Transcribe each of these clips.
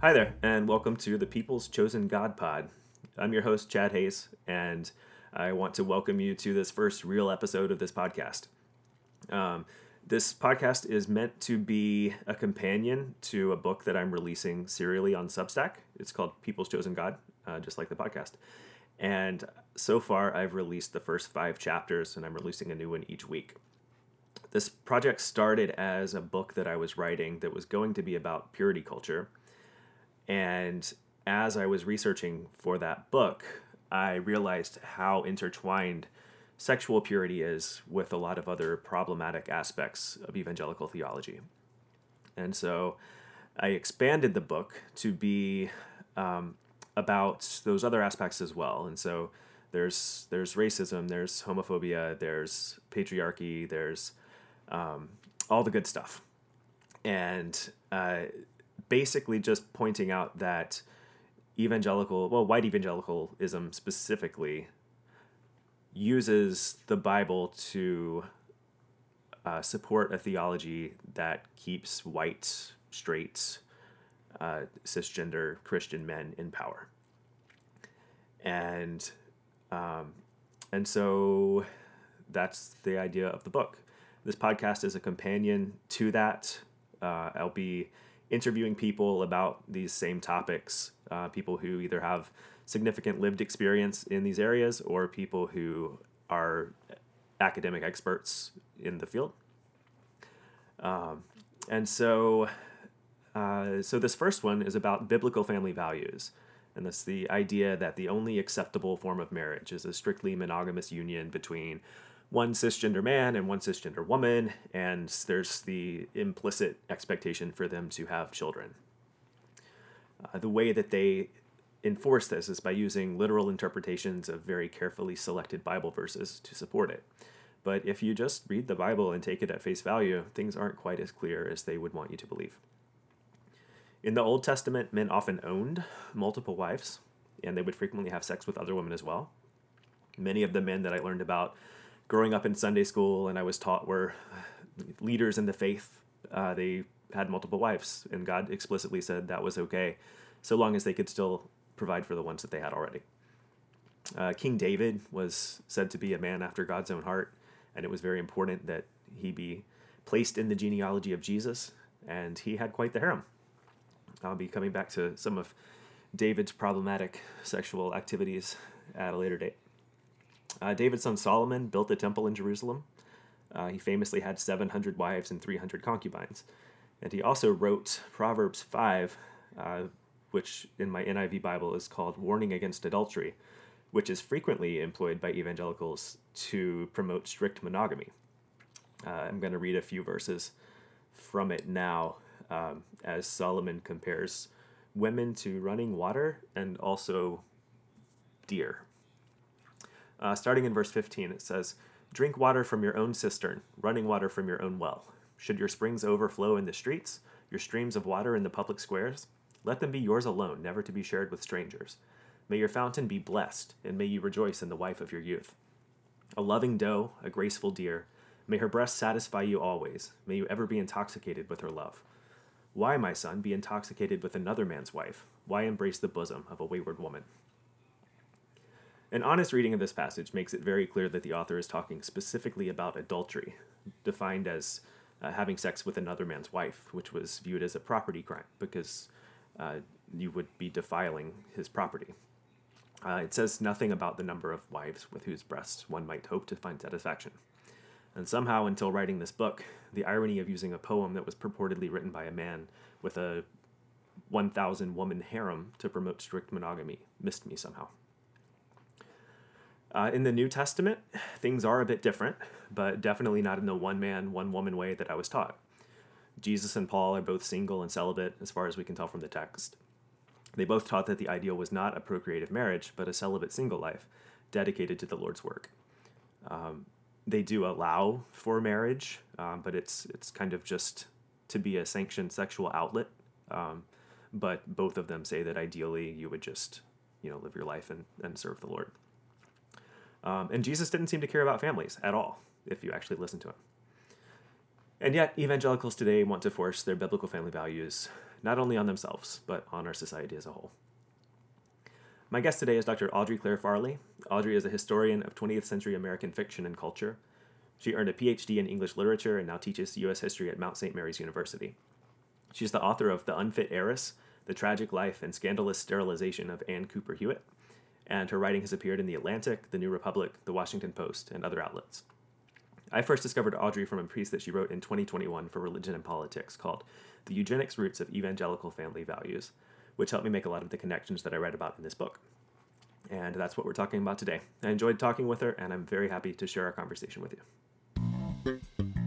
Hi there, and welcome to the People's Chosen God Pod. I'm your host, Chad Hayes, and I want to welcome you to this first real episode of this podcast. Um, this podcast is meant to be a companion to a book that I'm releasing serially on Substack. It's called People's Chosen God, uh, just like the podcast. And so far, I've released the first five chapters, and I'm releasing a new one each week. This project started as a book that I was writing that was going to be about purity culture and as I was researching for that book, I realized how intertwined sexual purity is with a lot of other problematic aspects of evangelical theology. And so I expanded the book to be um, about those other aspects as well. And so there's there's racism, there's homophobia, there's patriarchy, there's um, all the good stuff. And uh, basically just pointing out that evangelical, well, white evangelicalism specifically, uses the Bible to uh, support a theology that keeps white, straight, uh, cisgender Christian men in power. And um, and so that's the idea of the book. This podcast is a companion to that. Uh, I'll be interviewing people about these same topics, uh, people who either have significant lived experience in these areas or people who are academic experts in the field. Um, and so, uh, so this first one is about biblical family values. And that's the idea that the only acceptable form of marriage is a strictly monogamous union between one cisgender man and one cisgender woman, and there's the implicit expectation for them to have children. Uh, the way that they enforce this is by using literal interpretations of very carefully selected Bible verses to support it. But if you just read the Bible and take it at face value, things aren't quite as clear as they would want you to believe. In the Old Testament, men often owned multiple wives, and they would frequently have sex with other women as well. Many of the men that I learned about growing up in Sunday school and I was taught were leaders in the faith. Uh, they had multiple wives, and God explicitly said that was okay, so long as they could still provide for the ones that they had already. Uh, King David was said to be a man after God's own heart, and it was very important that he be placed in the genealogy of Jesus, and he had quite the harem. I'll be coming back to some of David's problematic sexual activities at a later date. Uh, David's son Solomon built the temple in Jerusalem. Uh, he famously had 700 wives and 300 concubines. And he also wrote Proverbs 5, uh, which in my NIV Bible is called Warning Against Adultery, which is frequently employed by evangelicals to promote strict monogamy. Uh, I'm going to read a few verses from it now um, as Solomon compares women to running water and also deer. Uh, starting in verse 15, it says, Drink water from your own cistern, running water from your own well. Should your springs overflow in the streets, your streams of water in the public squares? Let them be yours alone, never to be shared with strangers. May your fountain be blessed, and may you rejoice in the wife of your youth. A loving doe, a graceful deer, may her breast satisfy you always. May you ever be intoxicated with her love. Why, my son, be intoxicated with another man's wife? Why embrace the bosom of a wayward woman? An honest reading of this passage makes it very clear that the author is talking specifically about adultery, defined as uh, having sex with another man's wife, which was viewed as a property crime because uh, you would be defiling his property. Uh, it says nothing about the number of wives with whose breasts one might hope to find satisfaction. And somehow, until writing this book, the irony of using a poem that was purportedly written by a man with a 1,000 woman harem to promote strict monogamy missed me somehow. Uh, in the New Testament, things are a bit different, but definitely not in the one man, one woman way that I was taught. Jesus and Paul are both single and celibate, as far as we can tell from the text. They both taught that the ideal was not a procreative marriage, but a celibate single life dedicated to the Lord's work. Um, they do allow for marriage, um, but it's it's kind of just to be a sanctioned sexual outlet. Um, but both of them say that ideally you would just you know live your life and, and serve the Lord. Um, and Jesus didn't seem to care about families at all, if you actually listen to him. And yet, evangelicals today want to force their biblical family values not only on themselves, but on our society as a whole. My guest today is Dr. Audrey Clare Farley. Audrey is a historian of 20th century American fiction and culture. She earned a PhD in English literature and now teaches U.S. history at Mount St. Mary's University. She's the author of The Unfit Heiress, The Tragic Life and Scandalous Sterilization of Anne Cooper Hewitt, and her writing has appeared in The Atlantic, The New Republic, The Washington Post, and other outlets. I first discovered Audrey from a piece that she wrote in 2021 for Religion and Politics called The Eugenics Roots of Evangelical Family Values, which helped me make a lot of the connections that I read about in this book. And that's what we're talking about today. I enjoyed talking with her, and I'm very happy to share our conversation with you.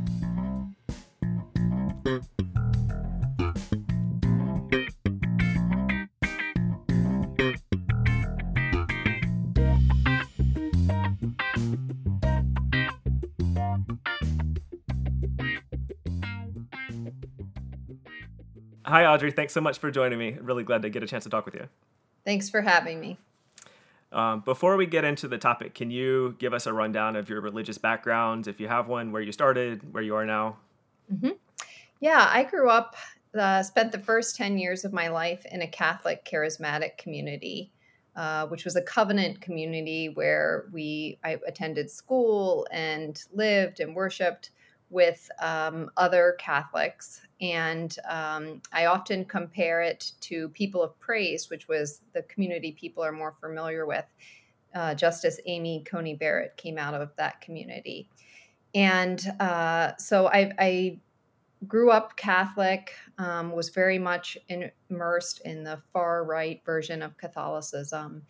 Hi, Audrey. Thanks so much for joining me. Really glad to get a chance to talk with you. Thanks for having me. Um, before we get into the topic, can you give us a rundown of your religious background, if you have one, where you started, where you are now? Mm-hmm. Yeah, I grew up, uh, spent the first 10 years of my life in a Catholic charismatic community, uh, which was a covenant community where we I attended school and lived and worshiped with um, other Catholics. And um, I often compare it to People of Praise, which was the community people are more familiar with. Uh, Justice Amy Coney Barrett came out of that community. And uh, so I, I, grew up Catholic, um, was very much in, immersed in the far right version of Catholicism.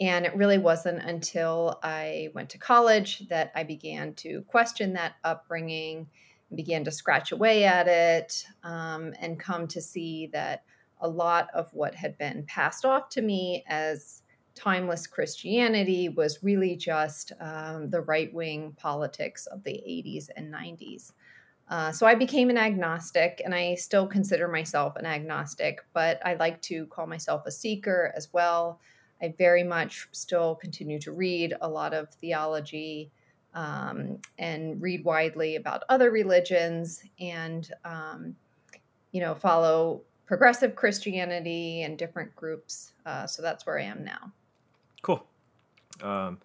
And it really wasn't until I went to college that I began to question that upbringing, and began to scratch away at it, um, and come to see that a lot of what had been passed off to me as timeless Christianity was really just um, the right wing politics of the 80s and 90s. Uh, so I became an agnostic, and I still consider myself an agnostic, but I like to call myself a seeker as well. I very much still continue to read a lot of theology um, and read widely about other religions and, um, you know, follow progressive Christianity and different groups. Uh, so that's where I am now. Cool. Um,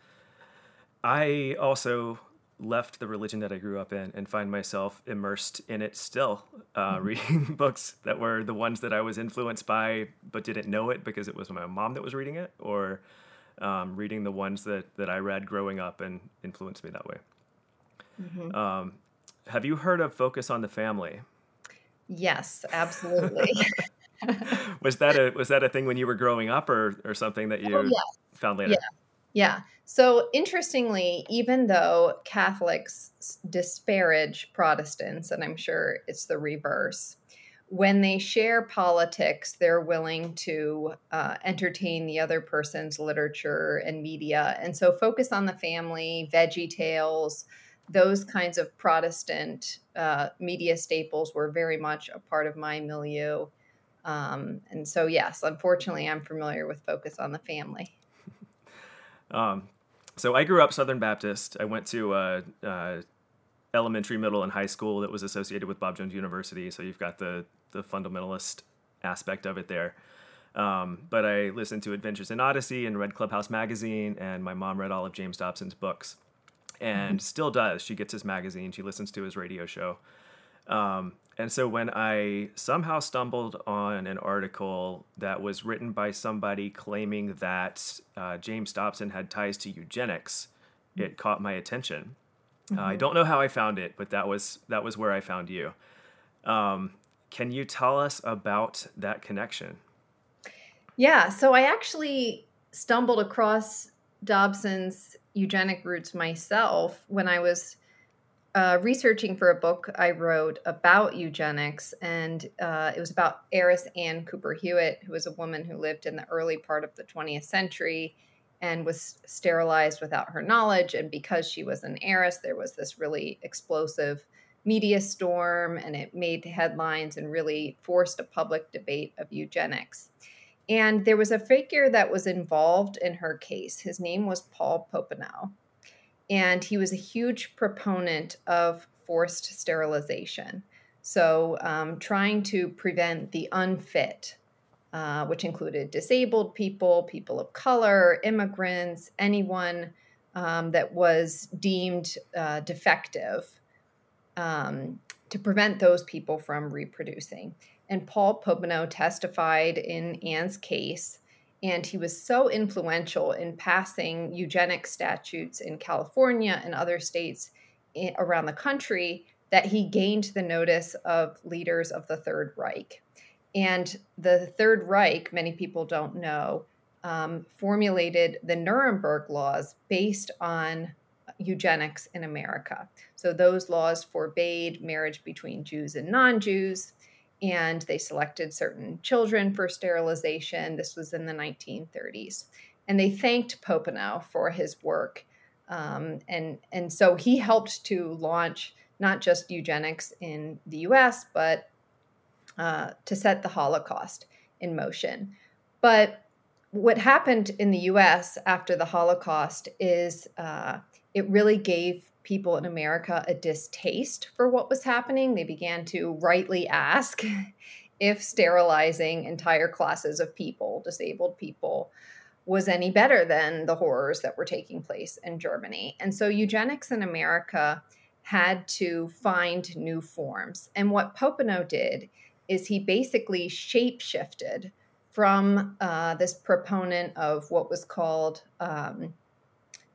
I also left the religion that I grew up in and find myself immersed in it still, uh, mm-hmm. reading books that were the ones that I was influenced by, but didn't know it because it was my mom that was reading it, or um, reading the ones that, that I read growing up and influenced me that way. Mm-hmm. Um, have you heard of Focus on the Family? Yes, absolutely. was that a was that a thing when you were growing up, or or something that you oh, found later? Yeah. Yeah. So interestingly, even though Catholics disparage Protestants, and I'm sure it's the reverse, when they share politics, they're willing to uh, entertain the other person's literature and media. And so focus on the family, Veggie Tales, those kinds of Protestant uh, media staples were very much a part of my milieu. Um, and so, yes, unfortunately, I'm familiar with Focus on the Family. Um, so I grew up Southern Baptist. I went to uh, uh, elementary, middle, and high school that was associated with Bob Jones University. So you've got the the fundamentalist aspect of it there. Um, but I listened to Adventures in Odyssey and read Clubhouse magazine, and my mom read all of James Dobson's books, and mm-hmm. still does. She gets his magazine, she listens to his radio show. Um, and so when I somehow stumbled on an article that was written by somebody claiming that uh, James Dobson had ties to eugenics, mm-hmm. it caught my attention. Mm-hmm. Uh, I mm-hmm. don't know how I found it, but that was that was where I found you. Um, can you tell us about that connection? Yeah, so I actually stumbled across Dobson's eugenic roots myself when I was uh, researching for a book I wrote about eugenics, and uh, it was about heiress Anne Cooper Hewitt, who was a woman who lived in the early part of the 20th century and was sterilized without her knowledge. And because she was an heiress, there was this really explosive media storm, and it made headlines and really forced a public debate of eugenics. And there was a figure that was involved in her case. His name was Paul Popenoe and he was a huge proponent of forced sterilization. So, um, trying to prevent the unfit, uh, which included disabled people, people of color, immigrants, anyone um, that was deemed uh, defective, um, to prevent those people from reproducing. And Paul Popenoe testified in Anne's case, and he was so influential in passing eugenic statutes in California and other states around the country that he gained the notice of leaders of the Third Reich. And the Third Reich, many people don't know, um, formulated the Nuremberg laws based on eugenics in America. So those laws forbade marriage between Jews and non Jews, and they selected certain children for sterilization. This was in the 1930s. And they thanked Popenoe for his work. Um, and, and so he helped to launch not just eugenics in the US, but uh, to set the Holocaust in motion. But what happened in the US after the Holocaust is uh, it really gave people in America a distaste for what was happening. They began to rightly ask if sterilizing entire classes of people, disabled people, was any better than the horrors that were taking place in Germany. And so eugenics in America had to find new forms. And what Popenoe did is he basically shape shifted from uh, this proponent of what was called um,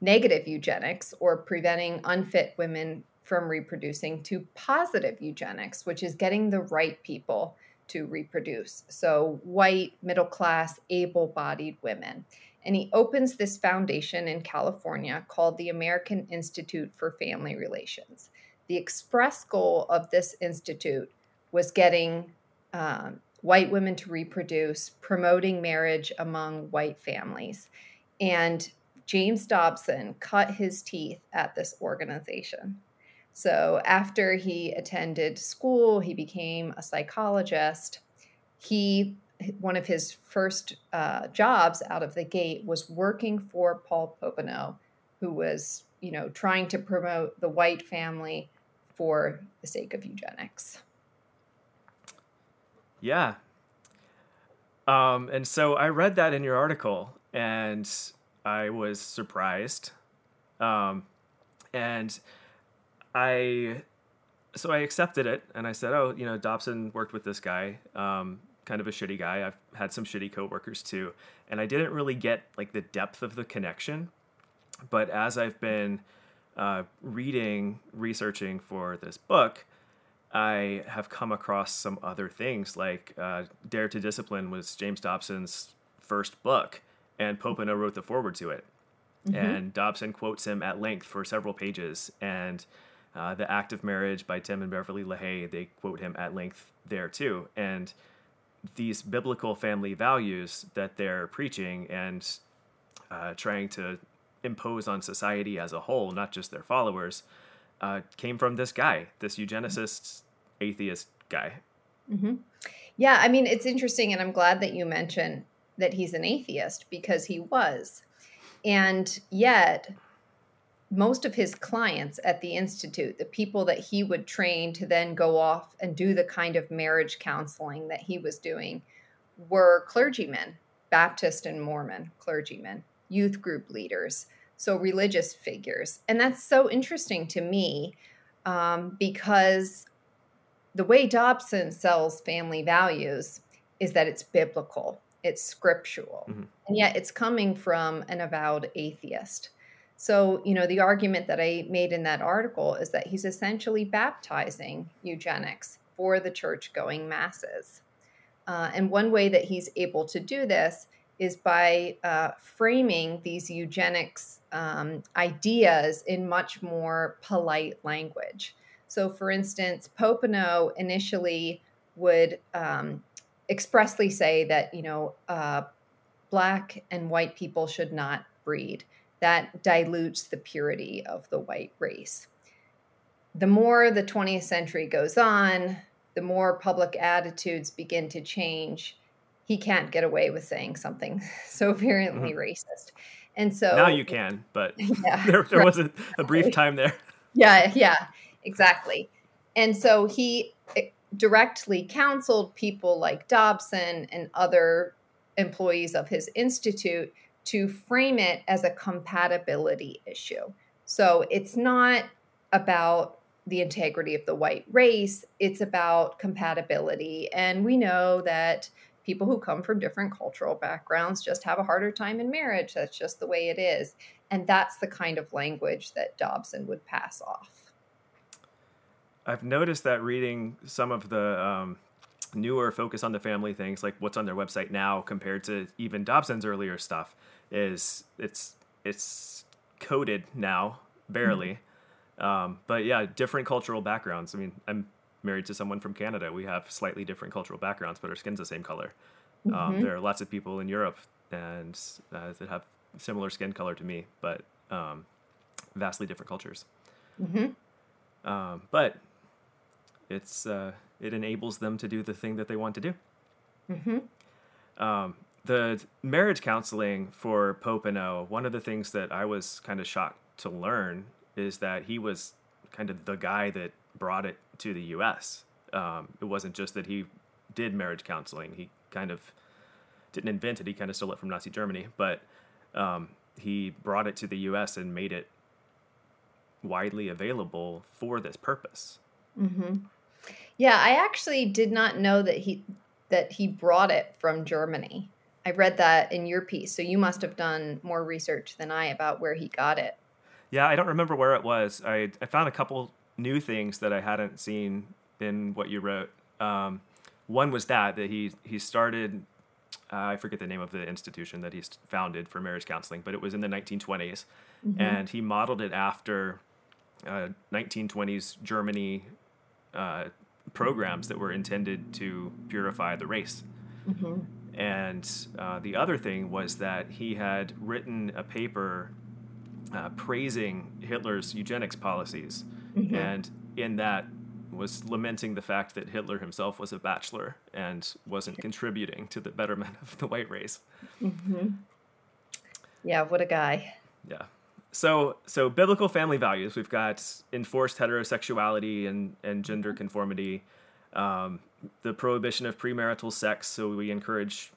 negative eugenics or preventing unfit women from reproducing to positive eugenics, which is getting the right people to reproduce. So, white, middle class, able bodied women. And he opens this foundation in California called the American Institute for Family Relations. The express goal of this institute was getting um, white women to reproduce, promoting marriage among white families. And James Dobson cut his teeth at this organization. So after he attended school, he became a psychologist. He one of his first uh, jobs out of the gate was working for Paul Popenoe, who was you know trying to promote the white family for the sake of eugenics. Yeah. Um, and so I read that in your article, and I was surprised. Um, and I, so I accepted it and I said, oh, you know, Dobson worked with this guy, um, kind of a shitty guy. I've had some shitty coworkers too. And I didn't really get like the depth of the connection. But as I've been uh, reading, researching for this book, I have come across some other things like uh, Dare to Discipline was James Dobson's first book and Popenoe wrote the foreword to it. Mm-hmm. And Dobson quotes him at length for several pages. And uh, The Act of Marriage by Tim and Beverly LaHaye, they quote him at length there too. And these biblical family values that they're preaching and uh, trying to impose on society as a whole, not just their followers, uh, came from this guy, this eugenicist, atheist guy. Mm-hmm. Yeah, I mean, it's interesting, and I'm glad that you mentioned that he's an atheist because he was. And yet, most of his clients at the Institute, the people that he would train to then go off and do the kind of marriage counseling that he was doing, were clergymen, Baptist and Mormon clergymen, youth group leaders, so religious figures. And that's so interesting to me um, because the way Dobson sells family values is that it's biblical it's scriptural. Mm-hmm. and yet it's coming from an avowed atheist. So you know the argument that i made in that article is that he's essentially baptizing eugenics for the church going masses. Uh, and one way that he's able to do this is by uh, framing these eugenics um, ideas in much more polite language. So for instance popenoe initially would um, expressly say that you know uh, black and white people should not breed. That dilutes the purity of the white race. The more the 20th century goes on, the more public attitudes begin to change. He can't get away with saying something so virulently mm-hmm. racist. And so now you can, but yeah, there, there right. was a, a brief time there. Yeah, yeah, exactly. And so he directly counseled people like Dobson and other employees of his institute to frame it as a compatibility issue. So it's not about the integrity of the white race, it's about compatibility. And we know that people who come from different cultural backgrounds just have a harder time in marriage. That's just the way it is. And that's the kind of language that Dobson would pass off. I've noticed that reading some of the um, newer focus on the family things, like what's on their website now, compared to even Dobson's earlier stuff, is it's it's coded now barely. Mm-hmm. Um, but yeah, different cultural backgrounds. I mean, I'm married to someone from Canada. We have slightly different cultural backgrounds, but our skin's the same color. Um, mm-hmm. Um, there are lots of people in Europe and uh, that have similar skin color to me, but um, vastly different cultures. Mm-hmm. Um, but it's uh, it enables them to do the thing that they want to do. Mm-hmm. Um, the marriage counseling for Popenoe, one of the things that I was kind of shocked to learn is that he was kind of the guy that brought it to the U.S. Um, it wasn't just that he did marriage counseling; he kind of didn't invent it. He kind of stole it from Nazi Germany, but um, he brought it to the U.S. and made it widely available for this purpose. Mm-hmm. Yeah, I actually did not know that he that he brought it from Germany. I read that in your piece, so you must have done more research than I about where he got it. Yeah, I don't remember where it was. I I found a couple new things that I hadn't seen in what you wrote. Um, one was that that he he started. Uh, I forget the name of the institution that he's founded for marriage counseling, but it was in the 1920s, mm-hmm. and he modeled it after uh, 1920s Germany uh, programs that were intended to purify the race. Mm-hmm. And uh, the other thing was that he had written a paper uh, praising Hitler's eugenics policies, mm-hmm. and in that was lamenting the fact that Hitler himself was a bachelor and wasn't contributing to the betterment of the white race. Mm-hmm. Yeah, what a guy. Yeah. So, so biblical family values. We've got enforced heterosexuality and and gender conformity, um, the prohibition of premarital sex. So we encourage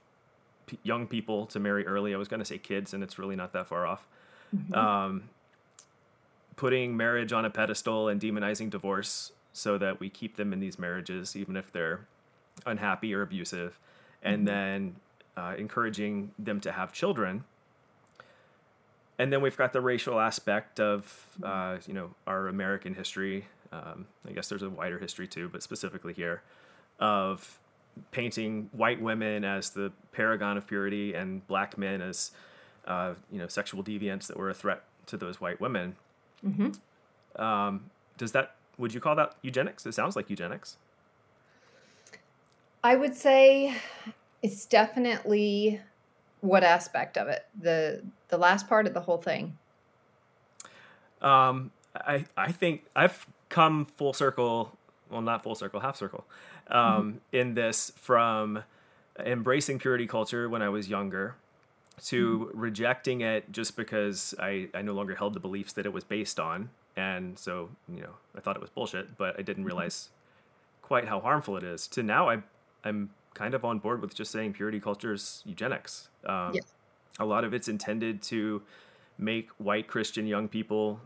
p- young people to marry early. I was going to say kids, and it's really not that far off. Mm-hmm. Um, putting marriage on a pedestal and demonizing divorce so that we keep them in these marriages, even if they're unhappy or abusive, and mm-hmm. then uh, encouraging them to have children and then we've got the racial aspect of uh, you know our American history. Um, I guess there's a wider history too, but specifically here of painting white women as the paragon of purity and black men as uh, you know sexual deviants that were a threat to those white women. Mm-hmm. Um, does that would you call that eugenics? It sounds like eugenics. I would say it's definitely what aspect of it? The the last part of the whole thing? Um, I I think I've come full circle. Well, not full circle, half circle. Um, mm-hmm. in this from embracing purity culture when I was younger to mm-hmm. rejecting it just because I, I no longer held the beliefs that it was based on. And so, you know, I thought it was bullshit, but I didn't mm-hmm. realize quite how harmful it is. To now, I, I'm kind of on board with just saying purity culture is eugenics. Um, yeah. A lot of it's intended to make white Christian young people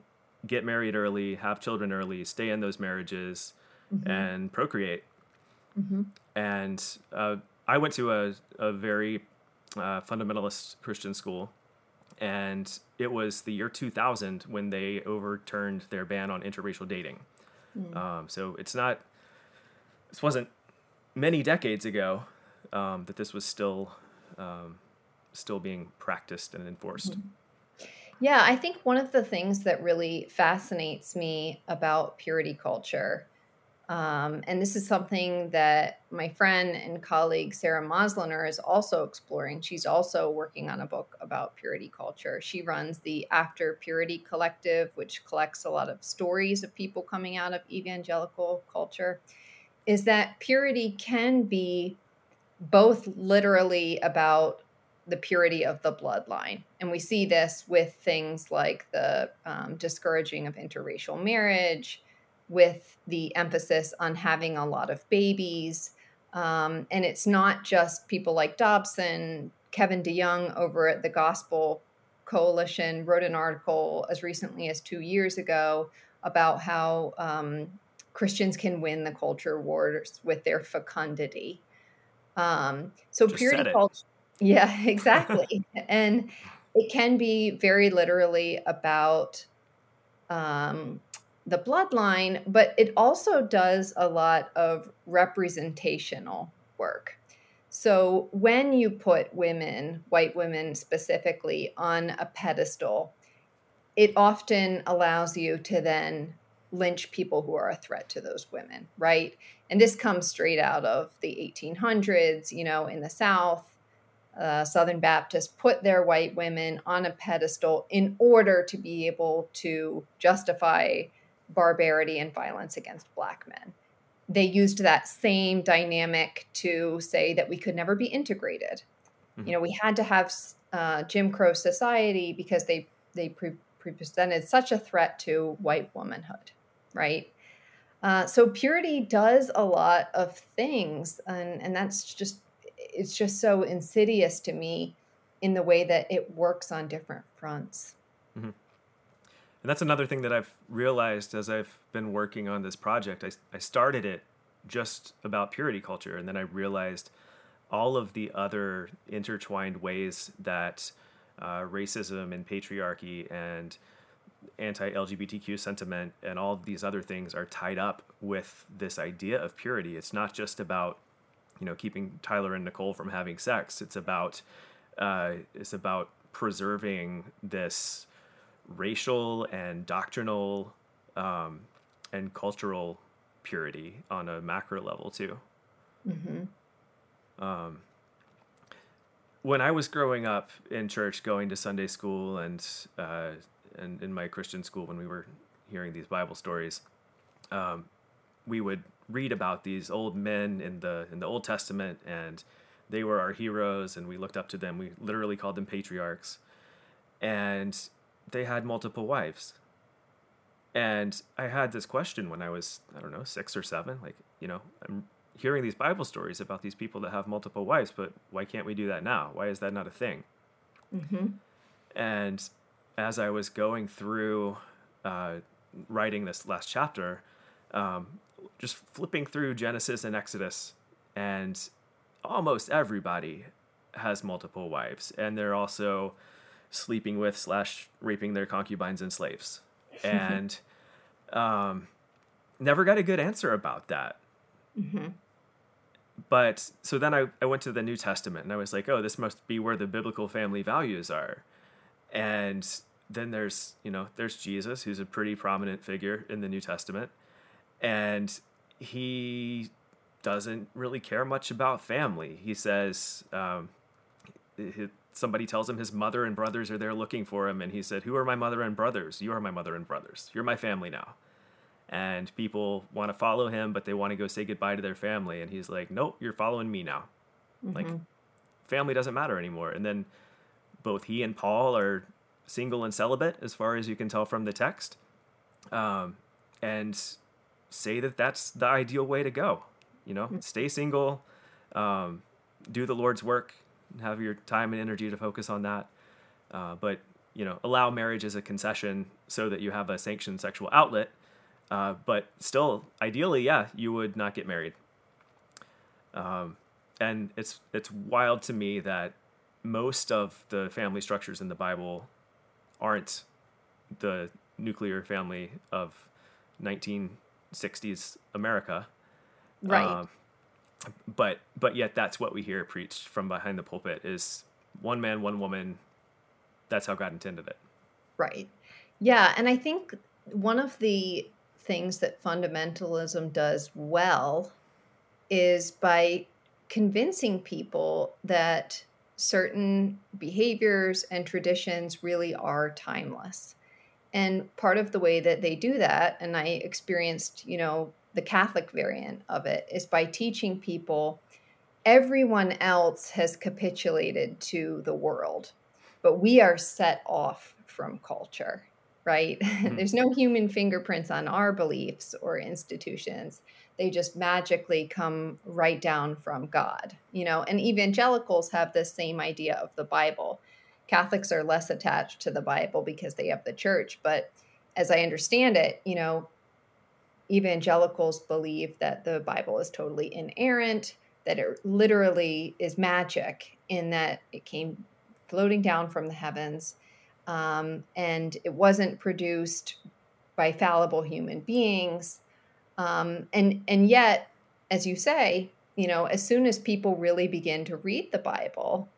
get married early, have children early, stay in those marriages, mm-hmm. and procreate. Mm-hmm. And uh, I went to a, a very uh, fundamentalist Christian school, and it was the year 2000 when they overturned their ban on interracial dating. Mm. Um, so it's not, this wasn't many decades ago um, that this was still um, still being practiced and enforced. Mm-hmm. Yeah, I think one of the things that really fascinates me about purity culture, um, and this is something that my friend and colleague Sarah Moslener is also exploring. She's also working on a book about purity culture. She runs the After Purity Collective, which collects a lot of stories of people coming out of evangelical culture is that purity can be both literally about the purity of the bloodline. And we see this with things like the um, discouraging of interracial marriage, with the emphasis on having a lot of babies. Um, and it's not just people like Dobson. Kevin DeYoung over at the Gospel Coalition wrote an article as recently as two years ago about how um, Christians can win the culture wars with their fecundity. Um, so Just purity culture, yeah, exactly, and it can be very literally about um, the bloodline, but it also does a lot of representational work. So when you put women, white women specifically, on a pedestal, it often allows you to then lynch people who are a threat to those women, right? And this comes straight out of the 1800s, you know, in the South. Uh, Southern Baptists put their white women on a pedestal in order to be able to justify barbarity and violence against Black men. They used that same dynamic to say that we could never be integrated. Mm-hmm. You know, we had to have uh, Jim Crow society because they they pre- presented such a threat to white womanhood right? Uh, so purity does a lot of things, and and that's just it's just so insidious to me in the way that it works on different fronts. Mm-hmm. And that's another thing that I've realized as I've been working on this project. I, I started it just about purity culture, and then I realized all of the other intertwined ways that uh, racism and patriarchy and anti-LGBTQ sentiment and all these other things are tied up with this idea of purity. It's not just about you know keeping Tyler and Nicole from having sex. It's about uh, it's about preserving this racial and doctrinal um, and cultural purity on a macro level too. Mm-hmm. Um, when I was growing up in church, going to Sunday school and uh, and in my Christian school when we were hearing these Bible stories, um, we would read about these old men in the in the Old Testament, and they were our heroes, and we looked up to them. We literally called them patriarchs, and they had multiple wives. And I had this question when I was I don't know six or seven, like you know I'm hearing these Bible stories about these people that have multiple wives, but why can't we do that now? Why is that not a thing? Mm-hmm. And as I was going through uh, writing this last chapter, um, just flipping through Genesis and Exodus, and almost everybody has multiple wives, and they're also sleeping with slash raping their concubines and slaves, and um, never got a good answer about that. Mm-hmm. But so then I, I went to the New Testament and I was like, oh, this must be where the biblical family values are and then there's you know there's jesus who's a pretty prominent figure in the new testament. And he doesn't really care much about family. He says um, somebody tells him his mother and brothers are there looking for him. And he said who are my mother and brothers? You are my mother and brothers. You're my family now. And people want to follow him but they want to go say goodbye to their family. And he's like nope you're following me now. Mm-hmm. like family doesn't matter anymore. And then both he and paul are single and celibate, as far as you can tell from the text, um, and say that that's the ideal way to go. You know, mm-hmm. stay single, um, do the Lord's work, have your time and energy to focus on that. Uh, but you know, allow marriage as a concession so that you have a sanctioned sexual outlet. Uh, but still, ideally, yeah, you would not get married. Um, and it's it's wild to me that most of the family structures in the Bible aren't the nuclear family of 1960s America. Right. Um, but but yet that's what we hear preached from behind the pulpit is one man, one woman. That's how God intended it. Right. Yeah, and I think one of the things that fundamentalism does well is by convincing people that certain behaviors and traditions really are timeless. And part of the way that they do that, and I experienced, you know, the Catholic variant of it, is by teaching people everyone else has capitulated to the world, but we are set off from culture. right? Mm-hmm. There's no human fingerprints on our beliefs or institutions. They just magically come right down from God, you know. And evangelicals have this same idea of the Bible. Catholics are less attached to the Bible because they have the church, but as I understand it, you know, evangelicals believe that the Bible is totally inerrant, that it literally is magic in that it came floating down from the heavens um, and it wasn't produced by fallible human beings. Um, and and yet, as you say, you know, as soon as people really begin to read the Bible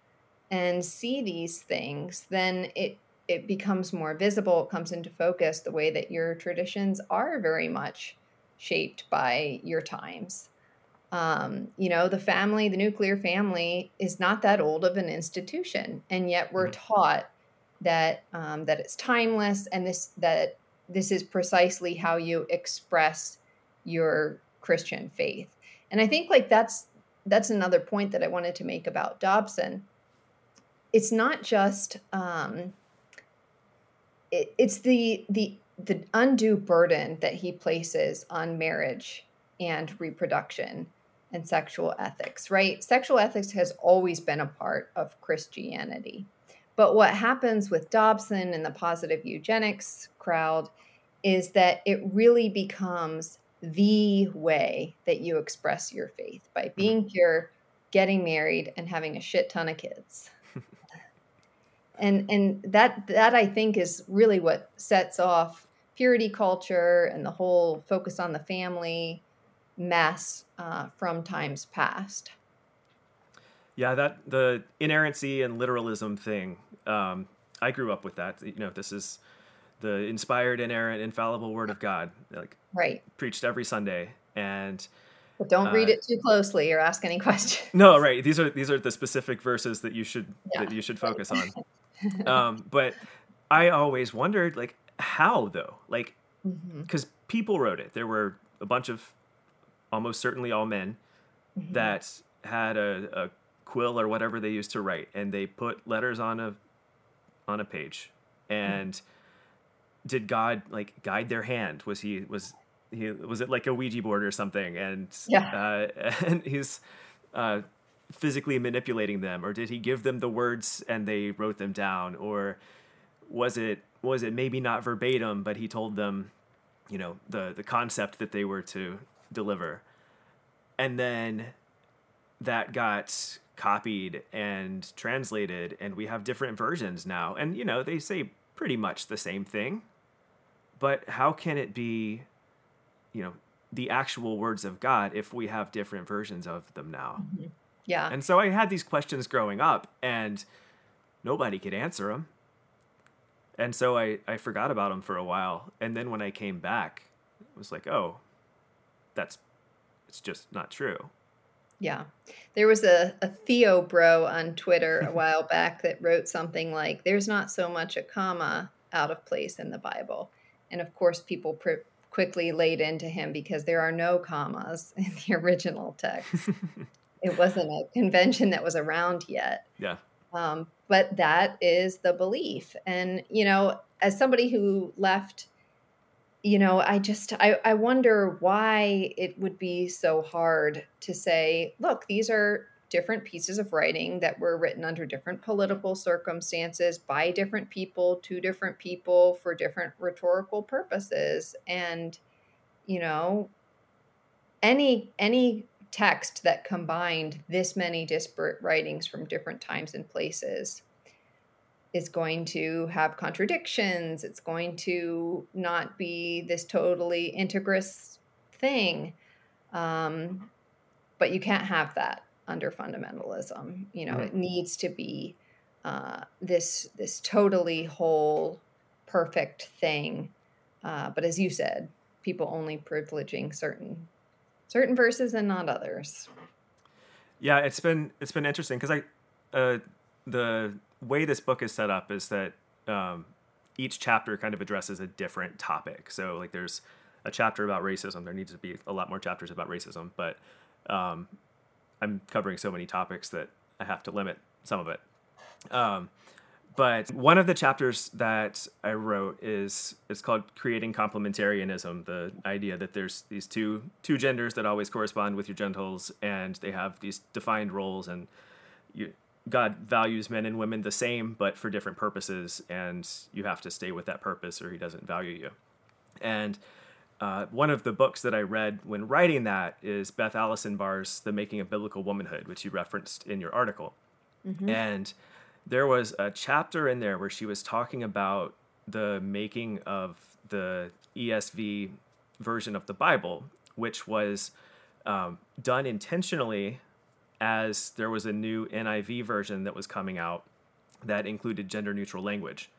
and see these things, then it it becomes more visible. It comes into focus the way that your traditions are very much shaped by your times. Um, you know, the family, the nuclear family, is not that old of an institution, and yet we're mm-hmm. taught that um, that it's timeless and this that this is precisely how you express your Christian faith. And I think like that's that's another point that I wanted to make about Dobson. It's not just um, it, it's the the the undue burden that he places on marriage and reproduction and sexual ethics, right? Sexual ethics has always been a part of Christianity. But what happens with Dobson and the positive eugenics crowd is that it really becomes the way that you express your faith by mm-hmm. being pure, getting married, and having a shit ton of kids. and and that that I think is really what sets off purity culture and the whole focus on the family mess uh, from times past. Yeah, that the inerrancy and literalism thing. Um, I grew up with that. You know, this is the inspired, inerrant, infallible Word of God. Like right, preached every Sunday, and but don't uh, read it too closely or ask any questions. No, right. These are these are the specific verses that you should yeah. that you should focus on. um, but I always wondered, like, how though? Like, because mm-hmm. people wrote it. There were a bunch of, almost certainly all men, mm-hmm. that had a, a quill or whatever they used to write, and they put letters on a on a page. And mm-hmm. Did God like guide their hand? Was he was he was it like a Ouija board or something? And yeah, uh, and he's uh, physically manipulating them, or did he give them the words and they wrote them down, or was it was it maybe not verbatim, but he told them, you know, the the concept that they were to deliver, and then that got copied and translated and we have different versions now. And you know they say pretty much the same thing but how can it be you know the actual words of god if we have different versions of them now mm-hmm. yeah and so i had these questions growing up and nobody could answer them and so i i forgot about them for a while and then when i came back it was like oh that's it's just not true yeah. There was a, a Theo bro on Twitter a while back that wrote something like, There's not so much a comma out of place in the Bible. And of course, people pr- quickly laid into him because there are no commas in the original text. it wasn't a convention that was around yet. Yeah. Um, but that is the belief. And, you know, as somebody who left you know i just I, I wonder why it would be so hard to say look these are different pieces of writing that were written under different political circumstances by different people to different people for different rhetorical purposes and you know any any text that combined this many disparate writings from different times and places is going to have contradictions. It's going to not be this totally integrous thing. Um, but you can't have that under fundamentalism. You know, mm-hmm. it needs to be uh, this this totally whole, perfect thing. Uh, but as you said, people only privileging certain certain verses and not others. Yeah, it's been it's been interesting because I uh, the way this book is set up is that um, each chapter kind of addresses a different topic. So like there's a chapter about racism. There needs to be a lot more chapters about racism, but um, I'm covering so many topics that I have to limit some of it. Um, but one of the chapters that I wrote is it's called creating complementarianism, the idea that there's these two two genders that always correspond with your genitals and they have these defined roles and you, God values men and women the same but for different purposes and you have to stay with that purpose or he doesn't value you. And uh, one of the books that I read when writing that is Beth Allison Barr's The Making of Biblical Womanhood, which you referenced in your article. Mm-hmm. And there was a chapter in there where she was talking about the making of the ESV version of the Bible, which was um, done intentionally as there was a new NIV version that was coming out that included gender neutral language.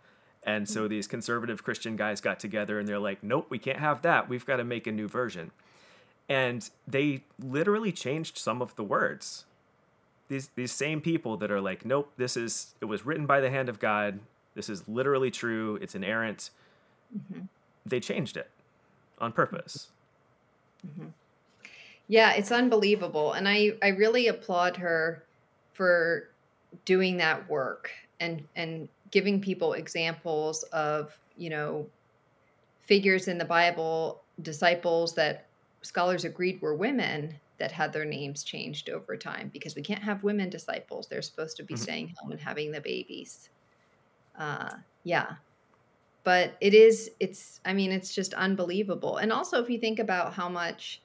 And so mm-hmm. these conservative Christian guys got together and they're like, nope, we can't have that. We've got to make a new version. And they literally changed some of the words these these same people that are like, nope, this is it was written by the hand of God. This is literally true. It's inerrant. Mm-hmm. They changed it on purpose. Mm-hmm. Yeah, it's unbelievable, and I I really applaud her for doing that work and and giving people examples of you know figures in the Bible, disciples that scholars agreed were women that had their names changed over time because we can't have women disciples. They're supposed to be mm-hmm. staying home and having the babies. Uh, yeah. But it is, it's, I mean, it's just unbelievable. And also, if you think about how much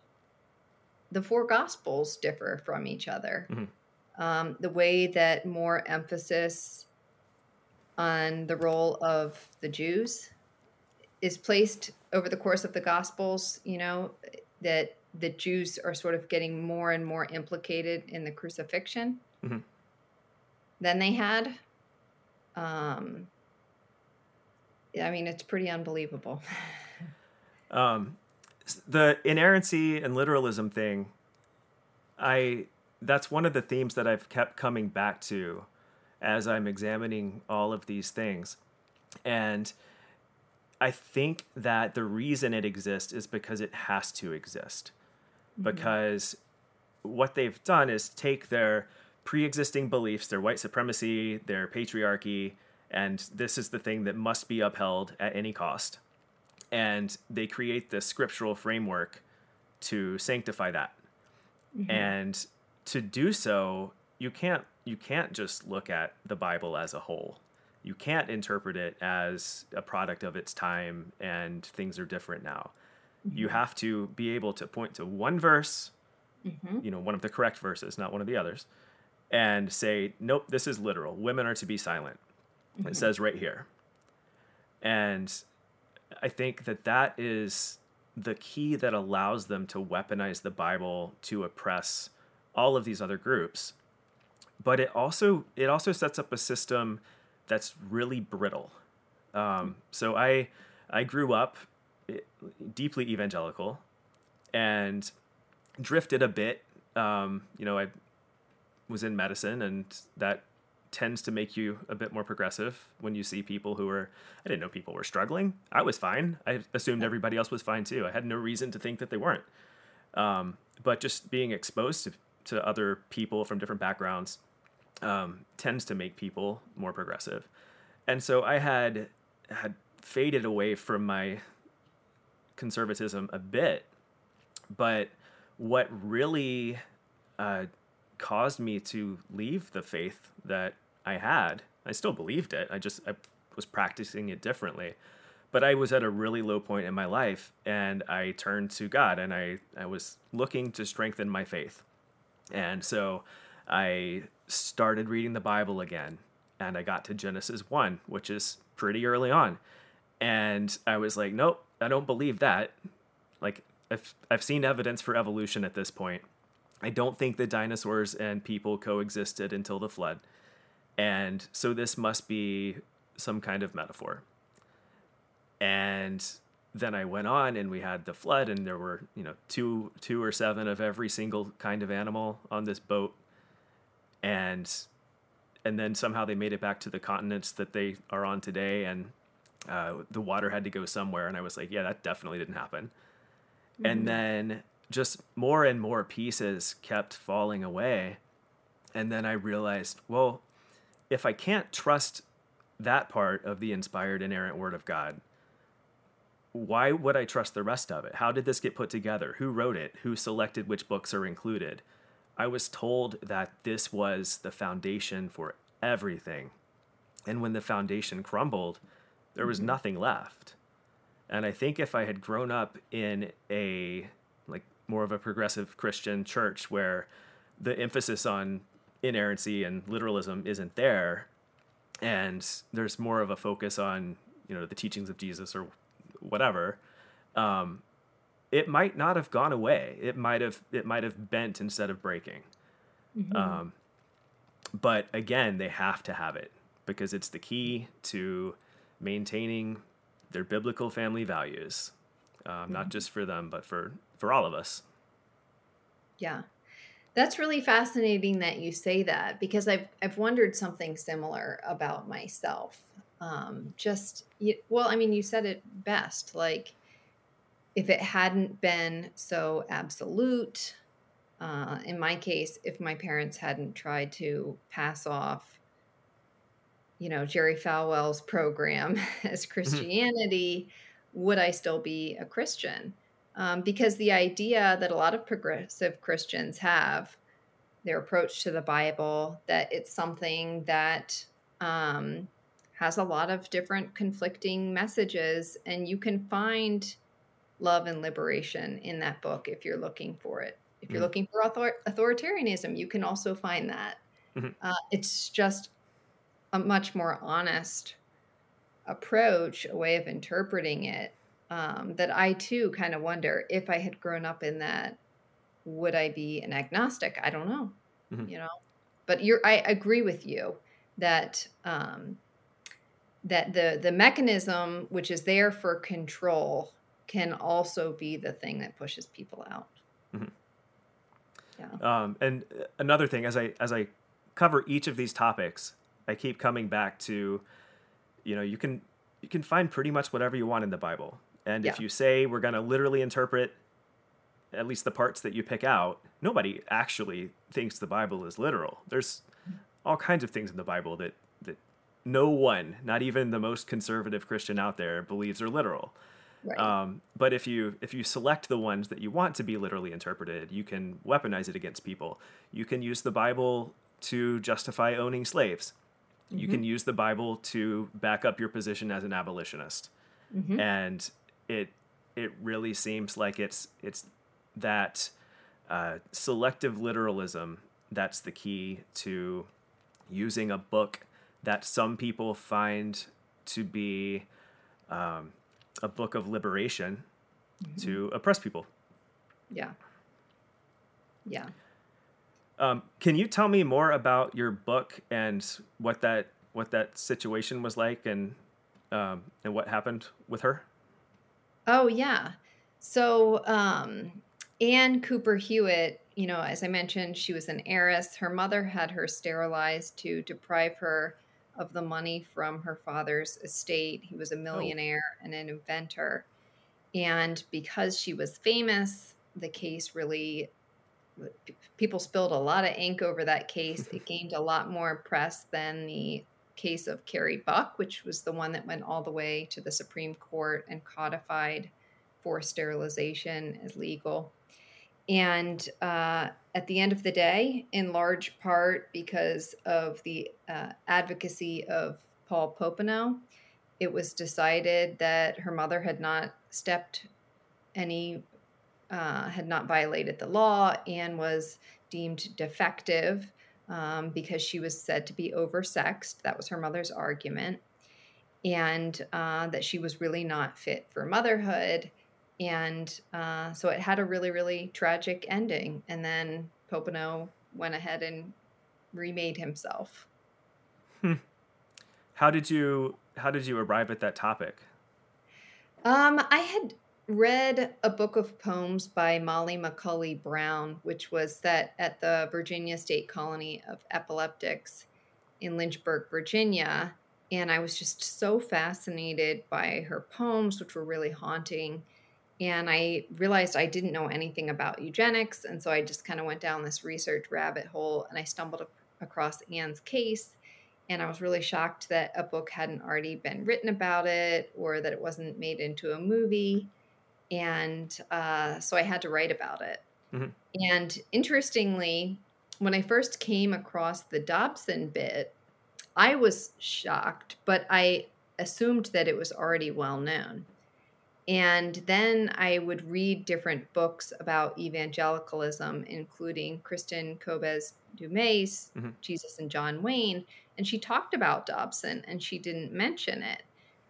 the four gospels differ from each other, mm-hmm. um, the way that more emphasis on the role of the Jews is placed over the course of the gospels, you know, that the Jews are sort of getting more and more implicated in the crucifixion mm-hmm. than they had. Um, I mean, it's pretty unbelievable. um, the inerrancy and literalism thing, I that's one of the themes that I've kept coming back to as I'm examining all of these things, and I think that the reason it exists is because it has to exist. Mm-hmm. because what they've done is take their pre-existing beliefs, their white supremacy, their patriarchy, and this is the thing that must be upheld at any cost. And they create this scriptural framework to sanctify that. Mm-hmm. And to do so, you can't you can't just look at the Bible as a whole. You can't interpret it as a product of its time and things are different now you mm-hmm. have to be able to point to one verse, mm-hmm. you know, one of the correct verses, not one of the others, and say, nope, this is literal. Women are to be silent. Mm-hmm. It says right here. And I think that that is the key that allows them to weaponize the Bible to oppress all of these other groups. But it also it also sets up a system that's really brittle. Um, so I I grew up deeply evangelical and drifted a bit. Um, you know, I was in medicine, and that tends to make you a bit more progressive when you see people who are I didn't know people were struggling. I was fine. I assumed everybody else was fine too. I had no reason to think that they weren't. Um, but just being exposed to, to other people from different backgrounds um, tends to make people more progressive. And so I had had faded away from my conservatism a bit, but what really uh, caused me to leave the faith that I had, I still believed it. I just I was practicing it differently. But I was at a really low point in my life and I turned to God and I, I was looking to strengthen my faith. And so I started reading the Bible again and I got to Genesis 1, which is pretty early on. And I was like, nope, I don't believe that. Like I've I've seen evidence for evolution at this point. I don't think the dinosaurs and people coexisted until the flood. And so this must be some kind of metaphor. And then I went on and we had the flood and there were, you know, two two or seven of every single kind of animal on this boat. And and then somehow they made it back to the continents that they are on today and uh, the water had to go somewhere. And I was like, yeah, that definitely didn't happen. Mm-hmm. And then just more and more pieces kept falling away. And then I realized, well, if I can't trust that part of the inspired, inerrant Word of God, why would I trust the rest of it? How did this get put together? Who wrote it? Who selected which books are included? I was told that this was the foundation for everything. And when the foundation crumbled, there was mm-hmm. nothing left. And I think if I had grown up in a like more of a progressive Christian church where the emphasis on inerrancy and literalism isn't there and there's more of a focus on, you know, the teachings of Jesus or whatever, um, it might not have gone away. It might have it might have bent instead of breaking. Mm-hmm. Um, but again, they have to have it because it's the key to maintaining their biblical family values, um, mm-hmm. not just for them, but for for all of us. Yeah, that's really fascinating that you say that because I've I've wondered something similar about myself. Um, just well, I mean, you said it best. Like, if it hadn't been so absolute, uh, in my case, if my parents hadn't tried to pass off you know, Jerry Falwell's program as mm-hmm. Christianity, would I still be a Christian? Um, because the idea that a lot of progressive Christians have, their approach to the Bible, that it's something that um, has a lot of different conflicting messages, and you can find love and liberation in that book if you're looking for it. If you're mm-hmm. looking for author- authoritarianism, you can also find that. Mm-hmm. Uh, it's just a much more honest approach, a way of interpreting it. Um, that I too kind of wonder if I had grown up in that, would I be an agnostic? I don't know, mm-hmm. you know. But you're, I agree with you that um, that the the mechanism which is there for control can also be the thing that pushes people out. Mm-hmm. Yeah. Um, and another thing, as I as I cover each of these topics, I keep coming back to, you know, you can you can find pretty much whatever you want in the Bible. And yeah. if you say we're going to literally interpret at least the parts that you pick out, nobody actually thinks the Bible is literal. There's all kinds of things in the Bible that that no one, not even the most conservative Christian out there, believes are literal. Right. Um, but if you if you select the ones that you want to be literally interpreted, you can weaponize it against people. You can use the Bible to justify owning slaves. Mm-hmm. You can use the Bible to back up your position as an abolitionist. Mm-hmm. And it it really seems like it's it's that uh, selective literalism that's the key to using a book that some people find to be um, a book of liberation mm-hmm. to oppress people. Yeah. Yeah. Um, can you tell me more about your book and what that what that situation was like and um, and what happened with her? Oh yeah. So um, Anne Cooper Hewitt, you know, as I mentioned, she was an heiress. Her mother had her sterilized to deprive her of the money from her father's estate. He was a oh. millionaire oh. and an inventor. And because she was famous, the case really people spilled a lot of ink over that case. It gained a lot more press than the case of Carrie Buck, which was the one that went all the way to the Supreme Court and codified forced sterilization as legal. And uh, at the end of the day, in large part because of the uh, advocacy of Paul Popenoe, it was decided that her mother had not stepped any uh, had not violated the law and was deemed defective um, because she was said to be oversexed. That was her mother's argument. And uh, that she was really not fit for motherhood. And uh, so it had a really, really tragic ending. And then Popenoe went ahead and remade himself. Hmm. How did you how did you arrive at that topic? Um, I had read a book of poems by Molly McCully Brown, which was set at the Virginia State Colony of Epileptics in Lynchburg, Virginia. And I was just so fascinated by her poems, which were really haunting. And I realized I didn't know anything about eugenics. And so I just kind of went down this research rabbit hole and I stumbled across Anne's case and I was really shocked that a book hadn't already been written about it or that it wasn't made into a movie. And uh, so I had to write about it. Mm-hmm. And interestingly, when I first came across the Dobson bit, I was shocked, but I assumed that it was already well known. And then I would read different books about evangelicalism, including Kristen Kobes Du Mez's mm-hmm. Jesus and John Wayne. And she talked about Dobson and she didn't mention it.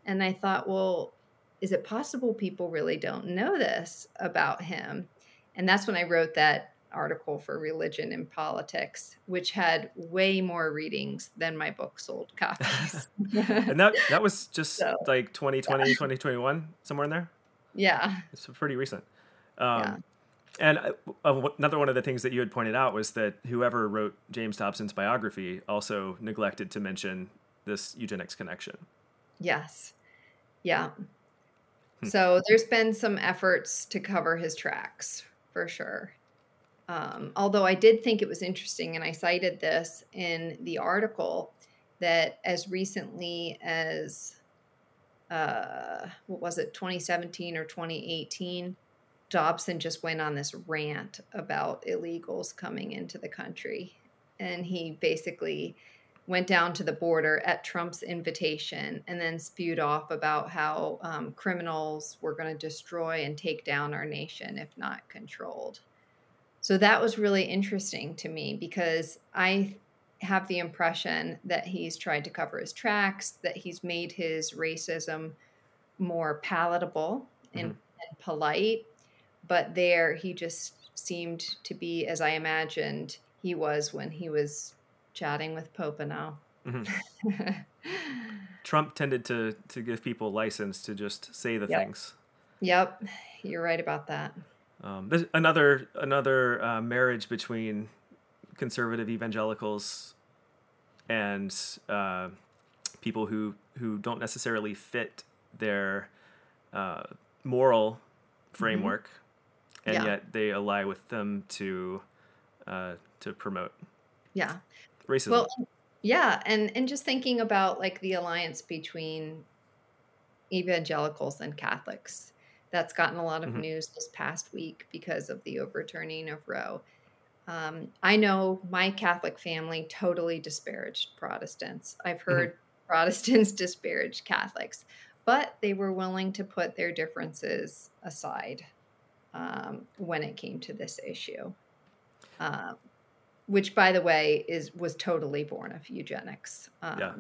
And I thought, well, is it possible people really don't know this about him? And that's when I wrote that article for Religion and Politics, which had way more readings than my book sold copies. and that that was just so, like 2020, yeah. 2021, somewhere in there? Yeah. It's pretty recent. Um, yeah. And uh, another one of the things that you had pointed out was that whoever wrote James Dobson's biography also neglected to mention this eugenics connection. Yes. Yeah. Hmm. So there's been some efforts to cover his tracks for sure. Um, although I did think it was interesting, and I cited this in the article, that as recently as uh, what was it, 2017 or 2018, Dobson just went on this rant about illegals coming into the country. And he basically went down to the border at Trump's invitation and then spewed off about how um, criminals were going to destroy and take down our nation if not controlled. So that was really interesting to me because I have the impression that he's tried to cover his tracks, that he's made his racism more palatable and, mm-hmm. and polite. But there, he just seemed to be as I imagined he was when he was chatting with Popenoe. Mm-hmm. Trump tended to to give people license to just say the yep. things. Yep, you're right about that. Um, there's another another uh, marriage between conservative evangelicals and uh, people who who don't necessarily fit their uh, moral framework, mm-hmm. and yeah. yet they ally with them to uh, to promote. Yeah, racism. Well, yeah, and and just thinking about like the alliance between evangelicals and Catholics that's gotten a lot of mm-hmm. news this past week because of the overturning of Roe. Um, I know my Catholic family totally disparaged Protestants. I've mm-hmm. heard mm-hmm. Protestants disparage Catholics, but they were willing to put their differences aside um, when it came to this issue. Um, which, by the way, is was totally born of eugenics. Um, yeah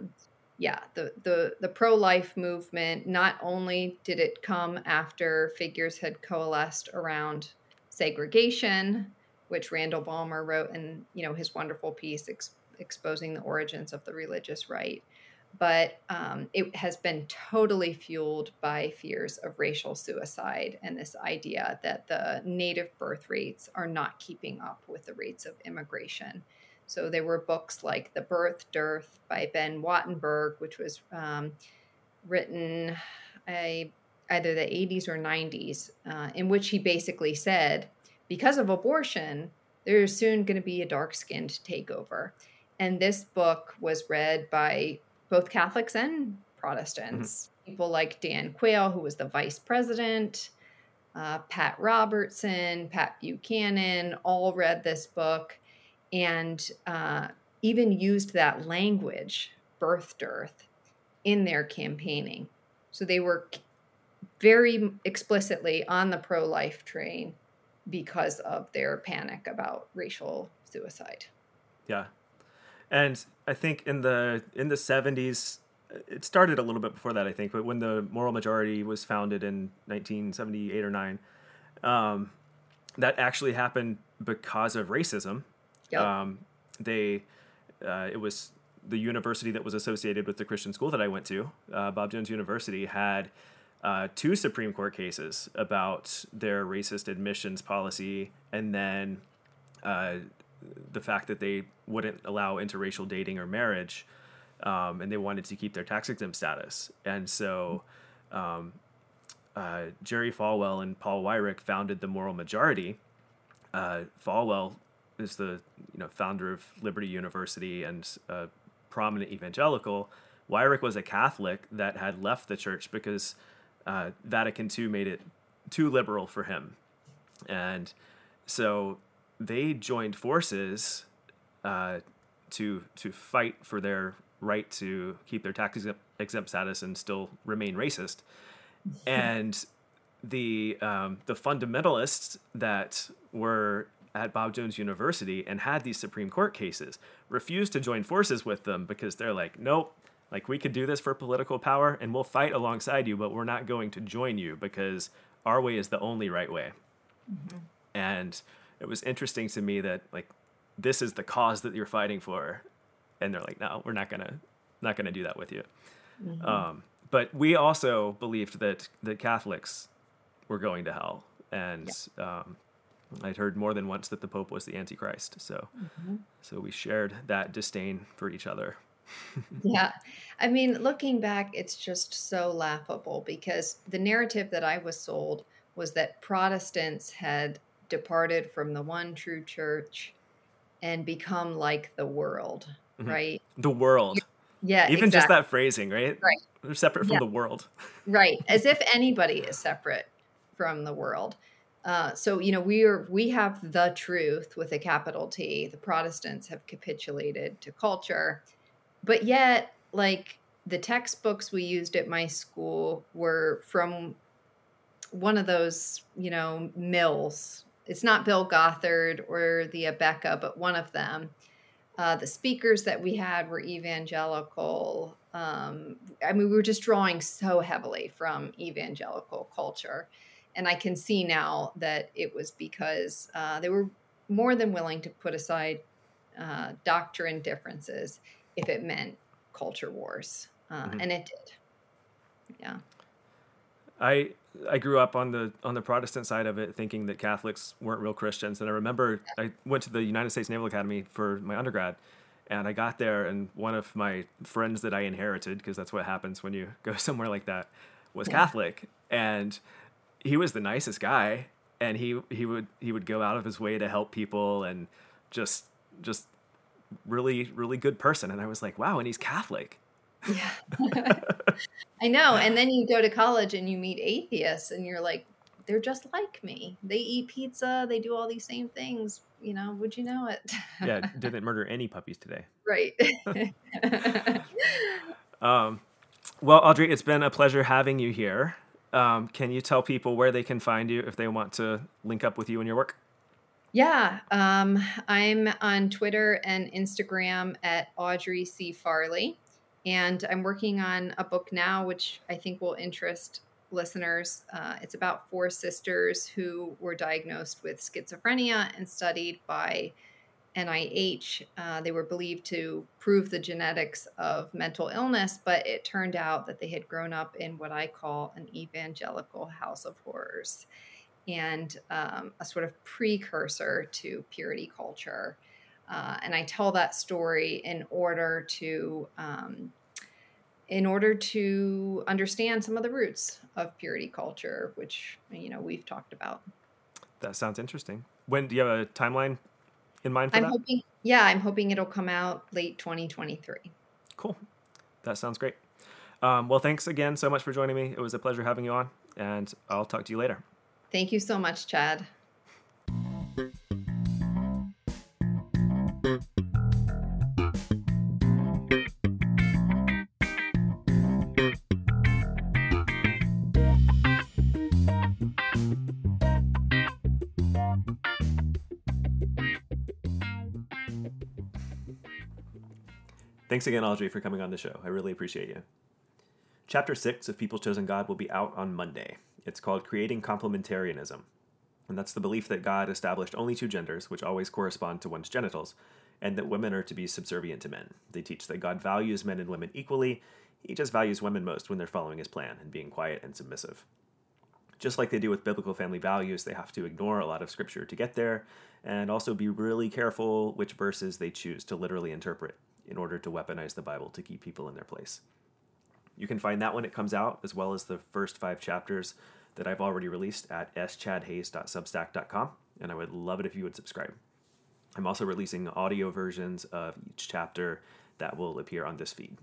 yeah, the the the pro life movement. Not only did it come after figures had coalesced around segregation, which Randall Balmer wrote in you know his wonderful piece ex- exposing the origins of the religious right, but um, it has been totally fueled by fears of racial suicide and this idea that the native birth rates are not keeping up with the rates of immigration. So there were books like The Birth Dearth by Ben Wattenberg, which was um, written either the 80s or 90s, uh, in which he basically said, because of abortion, there's soon going to be a dark skinned takeover. And this book was read by both Catholics and Protestants. Mm-hmm. People like Dan Quayle, who was the vice president, uh, Pat Robertson, Pat Buchanan, all read this book and uh, even used that language, birth dearth, in their campaigning. So they were very explicitly on the pro life train because of their panic about racial suicide. Yeah. And I think in the in the 70s it started a little bit before that I think, but when the moral majority was founded in 1978 or 9 um, that actually happened because of racism Yep. Um, they, uh, it was the university that was associated with the Christian school that I went to, uh, Bob Jones University, had uh, two Supreme Court cases about their racist admissions policy, and then uh, the fact that they wouldn't allow interracial dating or marriage, um, and they wanted to keep their tax exempt status. And so, um, uh, Jerry Falwell and Paul Weyrich founded the Moral Majority. Uh, Falwell is the you know founder of Liberty University and uh, prominent evangelical. Weyrich was a Catholic that had left the church because uh, Vatican II made it too liberal for him. And so they joined forces uh, to to fight for their right to keep their tax exempt status and still remain racist. and the um, the fundamentalists that were at Bob Jones University and had these Supreme Court cases refused to join forces with them because they're like, nope, like we could do this for political power and we'll fight alongside you, but we're not going to join you because our way is the only right way. Mm-hmm. And it was interesting to me that like this is the cause that you're fighting for, and they're like, no, we're not gonna not gonna do that with you. Mm-hmm. Um, but we also believed that that Catholics were going to hell, and yeah. um, I'd heard more than once that the Pope was the Antichrist. So, mm-hmm. so we shared that disdain for each other. yeah. I mean, looking back, it's just so laughable because the narrative that I was sold was that Protestants had departed from the one true church and become like the world, mm-hmm. right? The world. Yeah. Even exactly. just that phrasing, right? Right. They're separate from yeah. the world. right. As if anybody is separate from the world. Uh, so you know we are we have the truth with a capital T. The Protestants have capitulated to culture, but yet like the textbooks we used at my school were from one of those you know mills. It's not Bill Gothard or the Abeka, but one of them. Uh, the speakers that we had were evangelical. Um, I mean, we were just drawing so heavily from evangelical culture and I can see now that it was because uh, they were more than willing to put aside uh, doctrine differences if it meant culture wars, uh, mm-hmm. and it did. Yeah. I I grew up on the on the Protestant side of it, thinking that Catholics weren't real Christians. And I remember I went to the United States Naval Academy for my undergrad, and I got there, and one of my friends that I inherited, because that's what happens when you go somewhere like that, was yeah. Catholic, and he was the nicest guy and he he would he would go out of his way to help people and just just really really good person. And i was like wow and he's catholic. Yeah. I know. And then you go to college and you meet atheists and you're like they're just like me. They eat pizza. They do all these same things. You know would you know it? Yeah didn't murder any puppies today? Right. Um well audrey it's been a pleasure having you here um, can you tell people where they can find you if they want to link up with you and your work? Yeah, um, I'm on Twitter and Instagram at Audrey C. Farley. And I'm working on a book now, which I think will interest listeners. Uh, it's about four sisters who were diagnosed with schizophrenia and studied by NIH, uh, they were believed to prove the genetics of mental illness, but it turned out that they had grown up in what I call an evangelical house of horrors and um, a sort of precursor to purity culture. Uh, and I tell that story in order to um, in order to understand some of the roots of purity culture, which you know we've talked about. That sounds interesting. When do you have a timeline in mind for I'm that? hoping, yeah, I'm hoping it'll come out late 2023. Cool. That sounds great. Um, well, thanks again so much for joining me. It was a pleasure having you on, and I'll talk to you later. Thank you so much, Chad. Thanks again, Audrey, for coming on the show. I really appreciate you. Chapter 6 of People's Chosen God will be out on Monday. It's called Creating Complementarianism. And that's the belief that God established only two genders, which always correspond to one's genitals, and that women are to be subservient to men. They teach that God values men and women equally. He just values women most when they're following his plan and being quiet and submissive. Just like they do with biblical family values, they have to ignore a lot of scripture to get there, and also be really careful which verses they choose to literally interpret in order to weaponize the Bible to keep people in their place. You can find that when it comes out, as well as the first five chapters that I've already released at schadhayes.substack.com, and I would love it if you would subscribe. I'm also releasing audio versions of each chapter that will appear on this feed.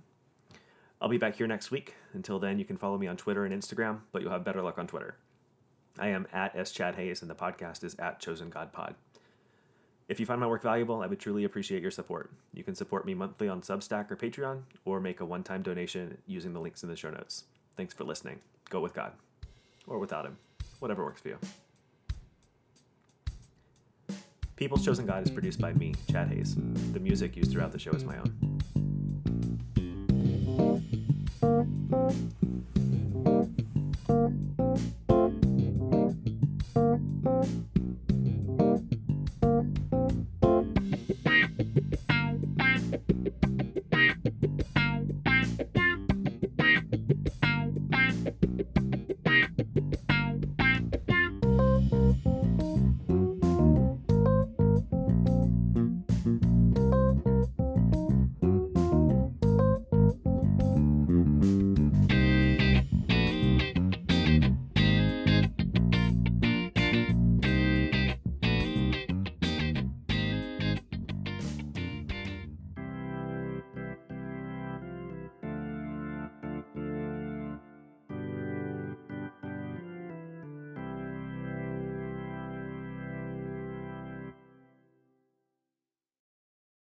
I'll be back here next week. Until then, you can follow me on Twitter and Instagram, but you'll have better luck on Twitter. I am at S. Chad Hayes, and the podcast is at Chosen God Pod. If you find my work valuable, I would truly appreciate your support. You can support me monthly on Substack or Patreon, or make a one time donation using the links in the show notes. Thanks for listening. Go with God, or without Him, whatever works for you. People's Chosen God is produced by me, Chad Hayes. The music used throughout the show is my own.